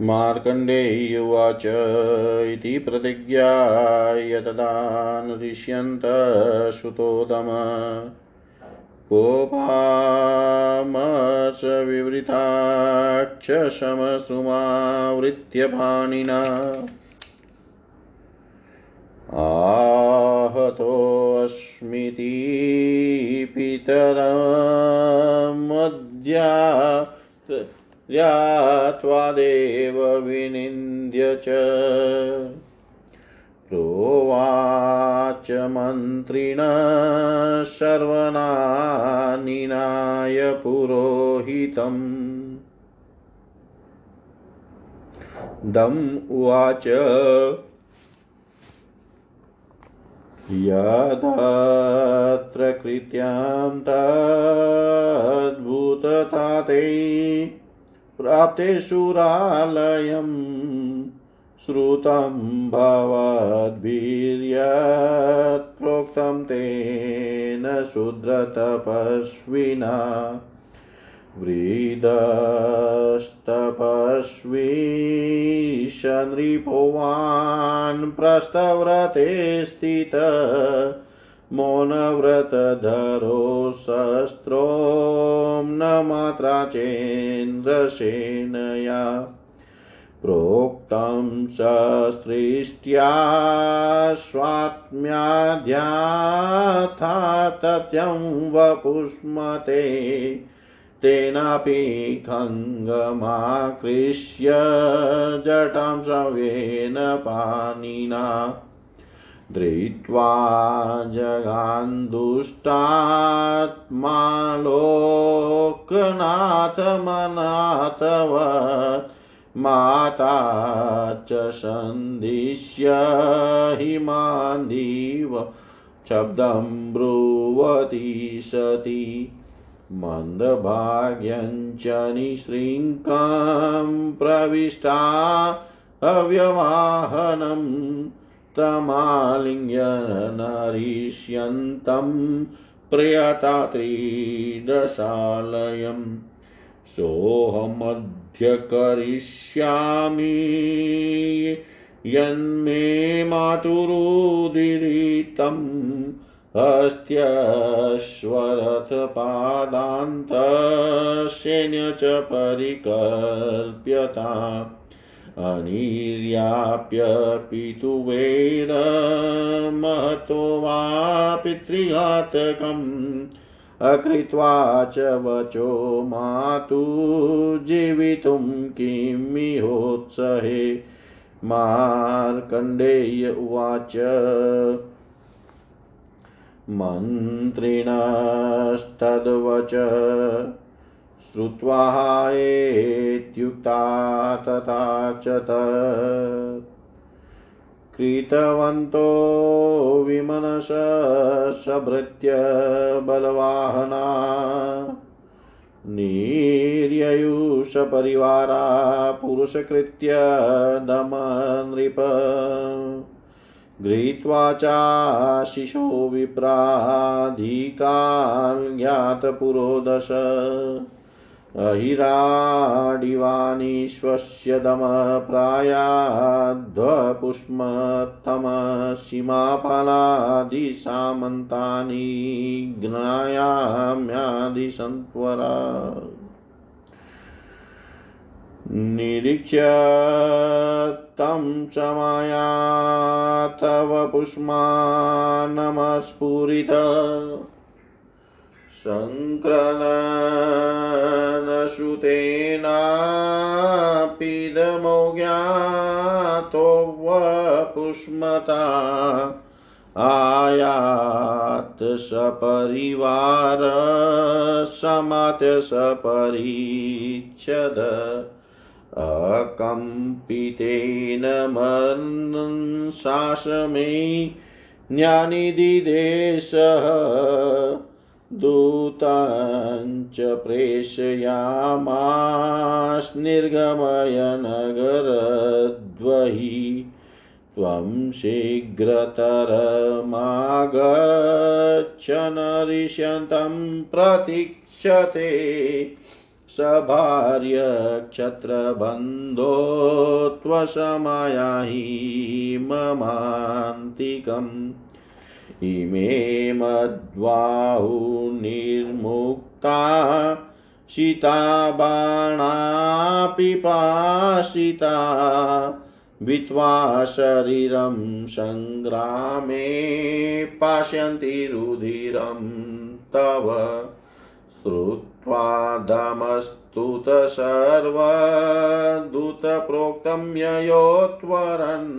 मार्कण्डेयुवाच इति प्रतिज्ञाय तदा नृष्यन्तश्रुतोदम कोपामसविवृताक्षशमश्रुमावृत्य पाणिना आहतोऽस्मिति पितरमद्या त्वादेव विनिन्द्य च। प्रोवाच मन्त्रिण सर्वनानिनाय पुरोहितम्। दम् उवाच यदत्र कृत्यां तद्भूतताते प्राप्ते सुरालयम् श्रुतं भवद्भिर्यत् प्रोक्तं तेन शूद्रतपस्विना वृदस्तपस्वी शनृपोवान् प्रस्थव्रते स्थित मौनव्रतधरो शस्त्रो न मात्रा चेन्द्रसेनया प्रोक्तं ससृष्ट्या स्वात्म्याध्याथा तथ्यं वपुष्मते तेनापि खङ्गमाकृष्य जटां सव्येन पाणिना धृत्वा जगान्दुष्टात्मा लोकनाथमनाथवत् माता च सन्दिश्य हिमान्दीव शब्दं ब्रुवती सती। मन्दभाग्यञ्चनिशृङ्कां प्रविष्टा अव्यवाहनम् तमालिङ्ग्य नरिष्यन्तं प्रियता त्रिदशालयम् सोऽहमद्य करिष्यामि। यन्मे मातुरुदीरितम् हस्त्यश्वरथपादान्तशेन्य च परिकल्प्यता अनिर्याप्य पितुवैरमहतो वा पितृघातकम्। अकृत्वा च वचो मातु जीवितुं किमिहोत्सहे मार्कण्डेय उवाच मन्त्रिणस्तद्वच श्रुत्वा एत्युक्ता तथा च कृतवन्तो विमनसभृत्य बलवाहना। निर्ययुषपरिवारा पुरुषकृत्य दमनृप गृहीत्वा चाशिशो विप्राधिकाज्ञातपुरोदश अहिराडिवाणीश्वस्य दमप्रायाध्वपुष्मत्तमसीमाफलादिसामन्तानि ज्ञायाम्यादिसन्त्वरा निरीक्ष्य तं समाया तव पुष्मानमस्फुरित सङ्क्रनश्रुतेनापिदमौज्ञातो वपुष्मता आयात् सपरिवार समात्य सपरिच्छद अकम्पितेन मन्साशमे ज्ञानिदिदेशः दूताञ्च प्रेषयामास्निर्गमय नगरद्वहि त्वं शीघ्रतरमागच्छ नरिष्यन्तं प्रतीक्षते स भार्य क्षत्रबन्धो त्वसमायाहि ममान्तिकम् इमे मद्वाहुर्निर्मुक्ता शीता बाणापिपासिता भित्वा शरीरं सङ्ग्रामे पाश्यन्ति रुधिरं तव श्रुत्वा दमस्तुत सर्वदूतप्रोक्तं ययोत्वरन्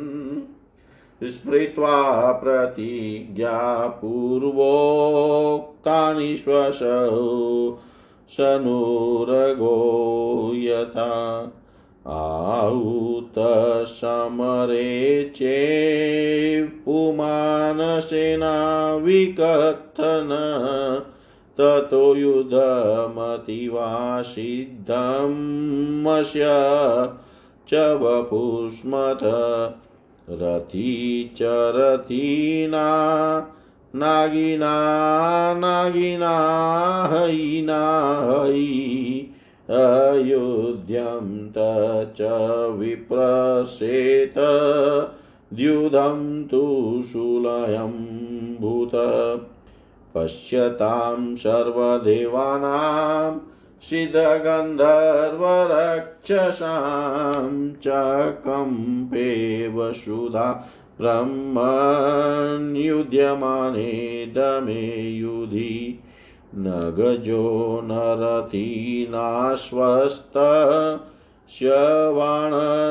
स्मृत्वा प्रतिज्ञापूर्वोक्तानि श्वसौ शनुरगो यथा आहूतसमरे चेपुमानसेना विकथन ततो युधमतिवा सिद्धमस्य च वपुष्मथ रथी चरतीना नागिना नागिना हैना है अयोध्यं तच विप्रसेत द्युधं तु शूलयं भूत पश्यतां सर्वदेवानां सिद्धगन्धर्वरक्षसां च कम्पे वसुधा ब्रह्मण्युद्यमाने दमे युधि न गजो नरतीनाश्वस्त श्यवाणसहस्तुय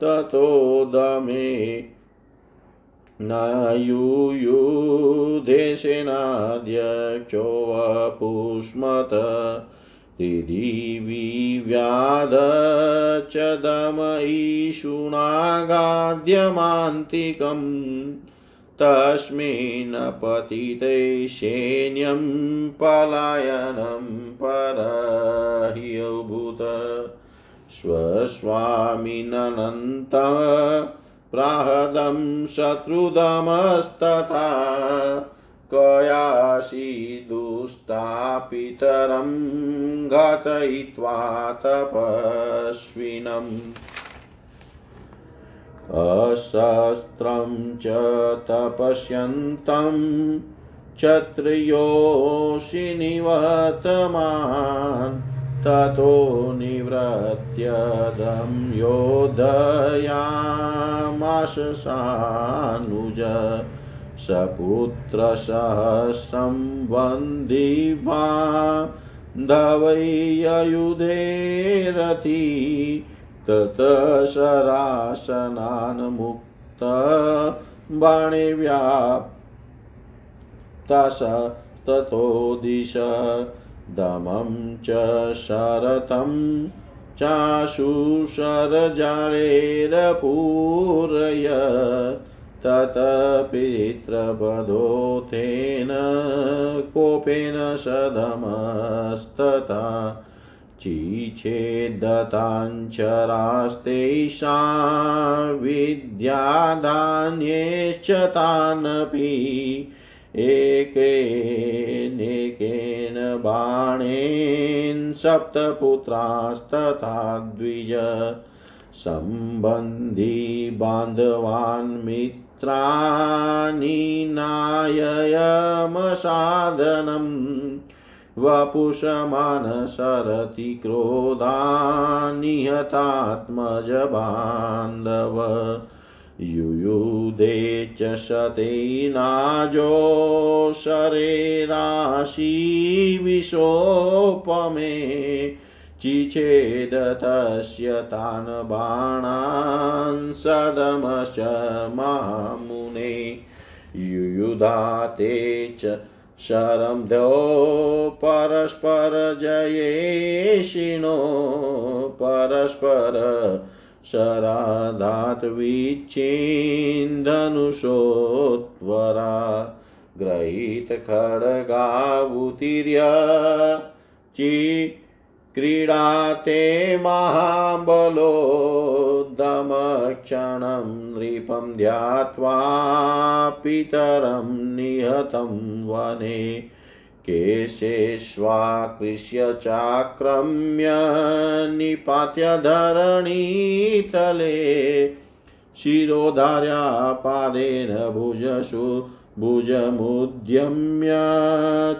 ततो दमे नायुयुधेशेनाध्यक्षो वपुष्मत हृदि विव्याध च दमयीषुणागाद्यमान्तिकम् तस्मिन् पतिते सैन्यं पलायनं परह्यभूत स्वस्वामिनन्त प्राहदं शत्रुदमस्तथा कयासीदुस्तापितरं घातयित्वा तपस्विनम्। अशस्त्रं च तपस्यन्तं क्षत्रियोषि निवर्तमान् ततो निवृत्त्यदं योधयामाश सानुज सपुत्रसहस्रं वन्दिवा धवैययुधे रथी तत ततो दिश दमं च शरथं चाशुशरजारेरपूरय तत पितृवधो तेन कोपेन सदमस्तथा। चीछेदताञ्चरास्तेषा विद्याधान्येश्च तानपि एकेनेकेन बाणेन सप्तपुत्रास्तथा द्विज। सम्बन्धी बान्धवान् मित्राणि नाययमसाधनम् वपुषमानसरति क्रोधानिहतात्मज बान्धव युयुधे च शतेनाजो शरेराशि विशोपमे चिछेदतस्य तान् बाणान् सदमश्च मामुने युयुधाते च शरम्भ्यो परस्परजयेशिनो परस्पर शराधात् विच्छिन्दनुषोत्वरा गृहीतखड्गावुतीर्य चि क्रीडाते महाबलोदमक्षणं नृपं ध्यात्वा पितरं निहतं वने केशेष्वाकृष्य चाक्रम्य निपात्य धरणीतले शिरोधार्या पादेन भुजसु भुजमुद्यम्य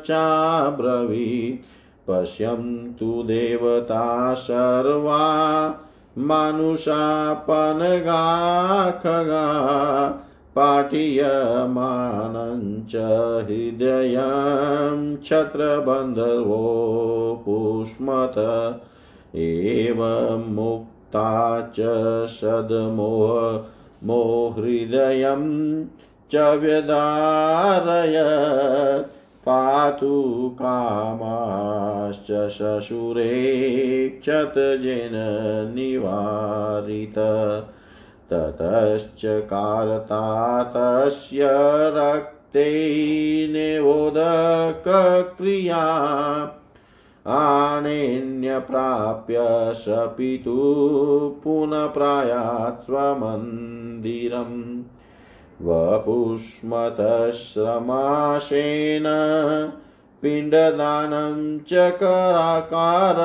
चाब्रवीत् पश्यन्तु देवता सर्वा मानुषापनगा खगा पाठीयमानञ्च हृदयं छत्रबन्धवो पुष्मत एवं मुक्ता च सद्मोह मोहृदयं च व्यदारयत् पातु कामाश्च शशुरे क्षतजेन निवारित ततश्च कारता तस्य रक्ते निवोदकक्रिया आणेन्यप्राप्य शपितु पुनः प्रायात् स्वमन्दिरम्। वपुष्मतश्रमाशेन पिण्डदानं च कराकार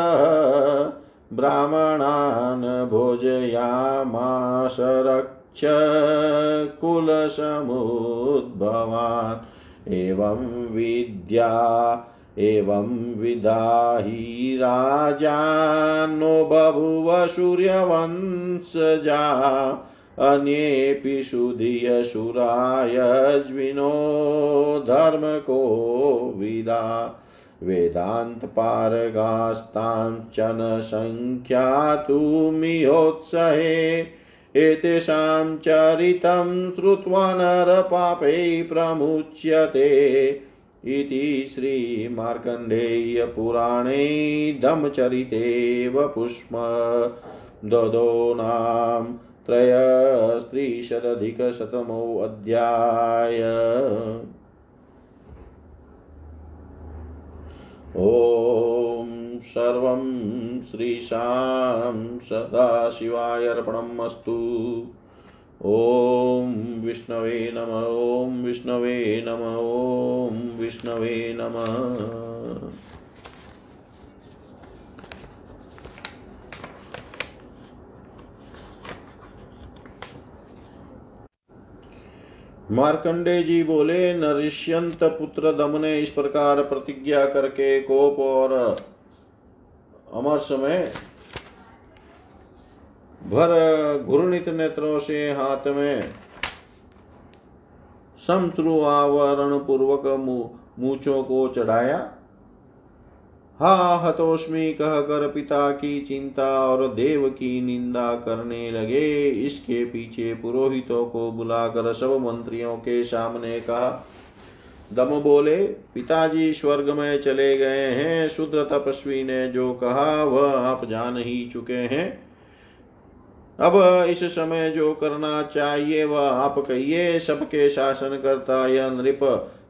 ब्राह्मणान् भोजयामाश रक्ष कुलसमुद्भवान् एवं विद्या एवं विदाहि राजानो बभुव सूर्यवंशजा। अन्येऽपि सुधियशुरायज्विनो धर्मको विदा वेदान्तपारगास्ताञ्चन सङ्ख्यातुमिहोत्सहे एतेषां चरितं श्रुत्वा नरपापै प्रमुच्यते इति श्रीमार्कण्डेयपुराणे धम्मचरिते वपुष्म ददोनां त्रयस्त्रिशदधिकशतमोऽध्याय ॐ सर्वं श्रीशां सदाशिवाय अर्पणम् अस्तु ॐ विष्णवे नम ॐ विष्णवे नम ॐ विष्णवे नमः मार्कंडे जी बोले, नरिष्यंत पुत्र दम ने इस प्रकार प्रतिज्ञा करके कोप और अमरस में भर घूर्णित नेत्रों से हाथ में समत्रु आवरण पूर्वक मूचों को चढ़ाया। हा हतोष्मी कहकर पिता की चिंता और देव की निंदा करने लगे। इसके पीछे पुरोहितों को बुलाकर सब मंत्रियों के सामने कहा, दम बोले, पिताजी स्वर्ग में चले गए हैं। शुद्र तपस्वी ने जो कहा, वह आप जान ही चुके हैं। अब इस समय जो करना चाहिए, वह आप कहिए। सबके शासन करता यह नृप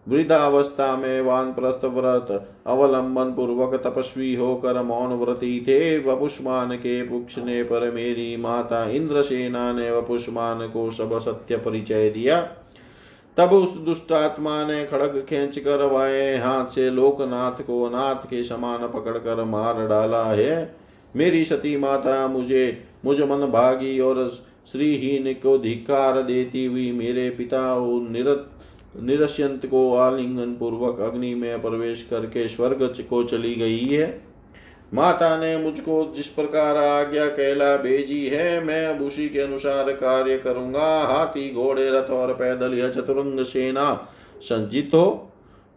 वृद्धावस्था में वानप्रस्थ व्रत अवलंबन पूर्वक तपस्वी होकर मौन व्रती थे। वपुष्मान के पूछने पर मेरी माता इंद्रसेना ने वपुष्मान को सब सत्य परिचय दिया। तब उस दुष्टात्मा ने खड़ग खींच कर वाए हाथ से लोकनाथ को नाथ के समान पकड़कर मार डाला है। मेरी सती माता, मुझे, मुझ मन भागी और श्रीहीन को धिकार देती हुई मेरे पिता निरत निरस्यंत को आलिंगन पूर्वक अग्नि में प्रवेश करके स्वर्ग को चली गई है। माता ने मुझको जिस प्रकार आज्ञा कहला भेजी है, मैं उसी के अनुसार कार्य करूँगा। हाथी, घोड़े, रथ और पैदल यह चतुरंग सेना संजित हो।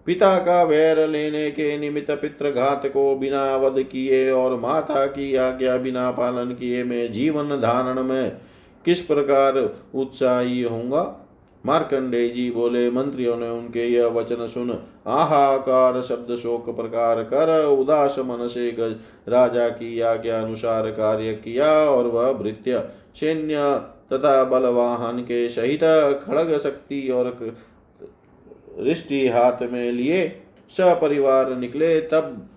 पिता का वैर लेने के निमित्त पितृघात को बिना वध किए और माता की आज्ञा बिना पालन किए मैं जीवन धारण में किस प्रकार उत्साही होऊँगा? मार्कंडे जी बोले, मंत्रियों ने उनके यह वचन सुन, आहाकार शब्द शोक प्रकार कर उदास मन से राजा की आज्ञा अनुसार कार्य किया और वह भृत्य सैन्य तथा बलवाहन के सहित खड़ग शक्ति और रिष्टि हाथ में लिए, सपरिवार निकले, तब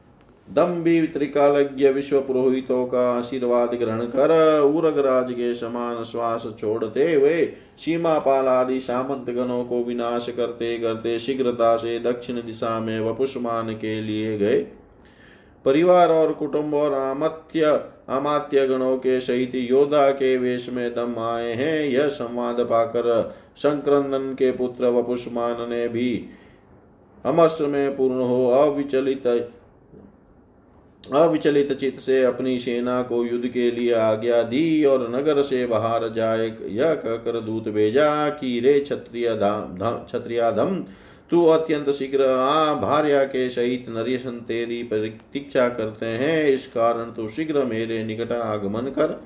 दम भी त्रिकालज्ञ विश्व पुरोहितों का आशीर्वाद ग्रहण कर उरगराज के समान श्वास छोड़ते हुए सीमा पाल आदि सामंत गणों को विनाश करते करते शीघ्रता से दक्षिण दिशा में वपुष्मान के लिए गए। परिवार और कुटुंब और अमत्य अमात्य गणों के सहित योद्धा के वेश में दम आए हैं। यह संवाद पाकर संक्रंदन के पुत्र वपुष्मान ने भी अमर्ष में पूर्ण हो अविचलित अविचलित चित से अपनी सेना को युद्ध के लिए आज्ञा दी और नगर से बाहर जाए, यह कहकर दूत भेजा कि, रे क्षत्रिय क्षत्रियाधम तू अत्यंत शीघ्र आ, भार्या के सहित नरेशन तेरी प्रतीक्षा करते हैं। इस कारण तू शीघ्र मेरे निकट आगमन कर।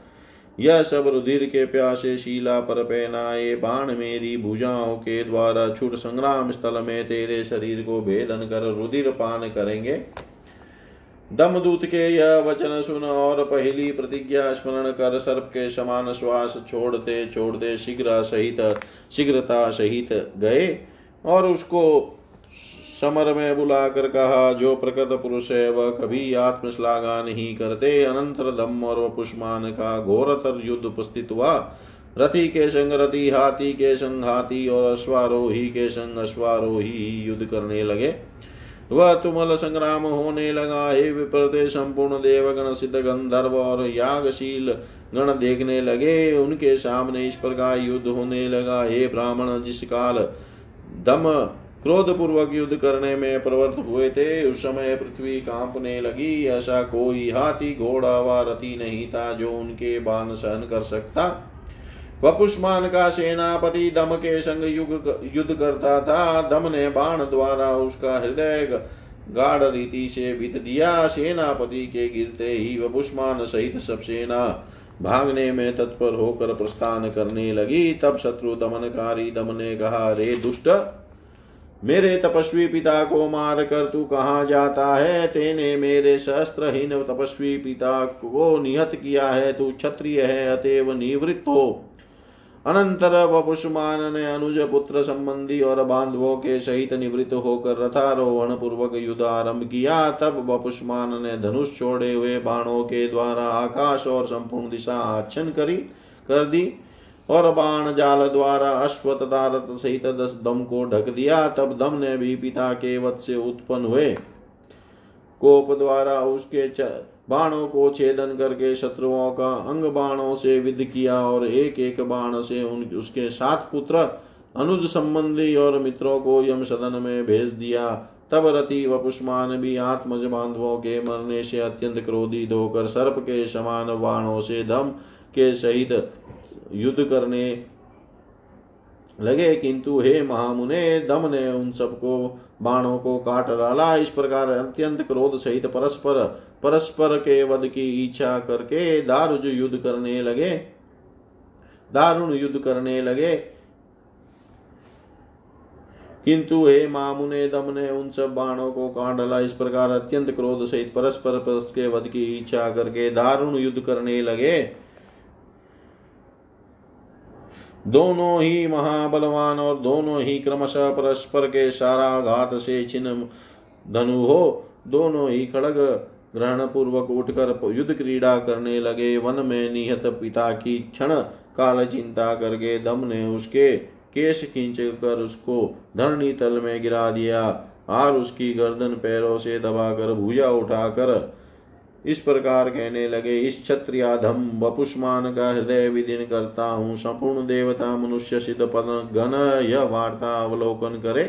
यह सब रुधिर के प्यासे शीला पर पहनाए, बाण मेरी भुजाओं के द्वारा छुट संग्राम स्थल में तेरे शरीर को भेदन कर रुधिर पान करेंगे। दमदूत के यह वचन सुन और पहली प्रतिज्ञा स्मरण कर सर्प के समान श्वास छोड़ते छोड़ते शीघ्र सहित, शीघ्रता सहित गए और उसको समर में बुलाकर कहा, जो प्रकृत पुरुष है, वह कभी आत्मश्लाघा नहीं करते। अनंतर दम और पुष्मान का घोरतर युद्ध उपस्थित हुआ। रथी के संग रथी हाथी के संग हाथी और अश्वारोही के संग अश्वारोही युद्ध करने लगे। वह तुमल संग्राम होने लगा। हे विप्रते संपूर्ण देवगण, सिद्ध गंधर्व और यागशील गण देखने लगे। उनके सामने इस प्रकार युद्ध होने लगा। हे ब्राह्मण, जिस काल दम क्रोध पूर्वक युद्ध करने में प्रवृत्त हुए थे, उस समय पृथ्वी कांपने लगी। ऐसा कोई हाथी, घोड़ा व रथी नहीं था जो उनके बाण सहन कर सकता। वपुष्मान का सेनापति दम के संग युग युद्ध करता था। दम ने बाण द्वारा उसका हृदय गाढ़ रीति से बीत दिया। सेनापति के गिरते ही वपुष्मान सहित सब सेना भागने में तत्पर होकर प्रस्थान करने लगी। तब शत्रु दमनकारी दम ने कहा, रे दुष्ट, मेरे तपस्वी पिता को मार कर तू कहा जाता है? तेने मेरे सहस्त्रहीन तपस्वी पिता को निहत किया है। तू क्षत्रिय है, अतएव निवृत्त हो। अनंतर वपुष्मान ने अनुज पुत्र संबंधी और बांधवों के सहित निवृत्त होकर रथारोहण पूर्वक युद्ध आरंभ किया। तब वपुष्मान ने धनुष छोड़े हुए बाणों के द्वारा आकाश और संपूर्ण दिशा आच्छन करी, कर दी और बाण जाल द्वारा अश्व तथा रथ सहित दस दम को ढक दिया। तब दम ने भी पिता के वत से उत्पन्न हुए। कोप द्वारा उसके बाणों को छेदन करके शत्रुओं का अंग बाणों से विध किया और एक एक बाण से उन, उसके सात पुत्र, अनुज संबंधी और मित्रों को यम सदन में भेज दिया। तब रति वपुष्मान भी आत्मज बांधवों के मरने से अत्यंत क्रोधित होकर सर्प के समान बाणों से दम के सहित युद्ध करने लगे। किंतु हे महामुने, दम ने उन सबको, बाणों को काट डाला। इस प्रकार अत्यंत क्रोध सहित परस्पर परस्पर के वध की इच्छा करके दारुज युद्ध करने लगे। दारुण युद्ध करने लगे। किंतु हे मामुने दम ने उन सब बाणों को काट डाला इस प्रकार अत्यंत क्रोध सहित परस्पर के वध की इच्छा करके दारुण युद्ध करने लगे। दोनों ही महाबलवान और दोनों ही क्रमशः परस्पर के सारा घात से छिन्न धनु हो। दोनों ही खड़ग ग्रहण पूर्वक उठकर युद्ध क्रीड़ा करने लगे। वन में निहत पिता की क्षण काल चिंता करके दम ने उसके केश खींच कर उसको धरणी तल में गिरा दिया और उसकी गर्दन पैरों से दबाकर भूजा उठाकर इस प्रकार कहने लगे, इस क्षत्रियाधम वपुष्मान का हृदय विदिन करता हूँ। संपूर्ण देवता मनुष्य सिद्ध पद, घन यह वार्ता अवलोकन करे।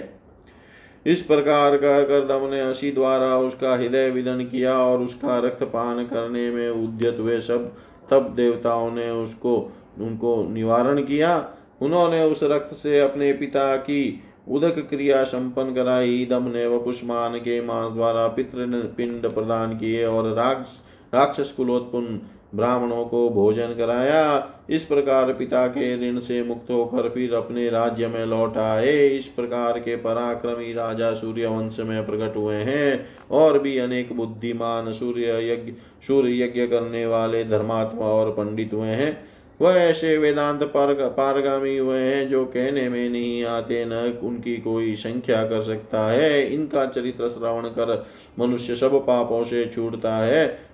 इस प्रकार कहकर दम ने हसी द्वारा उसका हृदय विदन किया और उसका रक्त पान करने में उद्यत हुए सब, तब देवताओं ने उसको, उनको निवारण किया। उन्होंने उस रक्त से अपने पिता की उदक क्रिया संपन्न कराई। दम ने वपुष्मान के मांस द्वारा पितृ पिंड प्रदान किए और राक्ष, राक्षस कुलोत्पन्न ब्राह्मणों को भोजन कराया। इस प्रकार पिता के ऋण से मुक्त होकर फिर अपने राज्य में लौट आए। इस प्रकार के पराक्रमी राजा सूर्यवंश में प्रकट हुए हैं और भी अनेक बुद्धिमान सूर्य यज्ञ सूर्य यज्ञ करने वाले धर्मात्मा और पंडित हुए हैं। वह ऐसे वेदांत पारग, पारगामी हुए हैं जो कहने में नहीं आते न उनकी कोई संख्या कर सकता है। इनका चरित्र श्रवण कर मनुष्य सब पापों से छूटता है।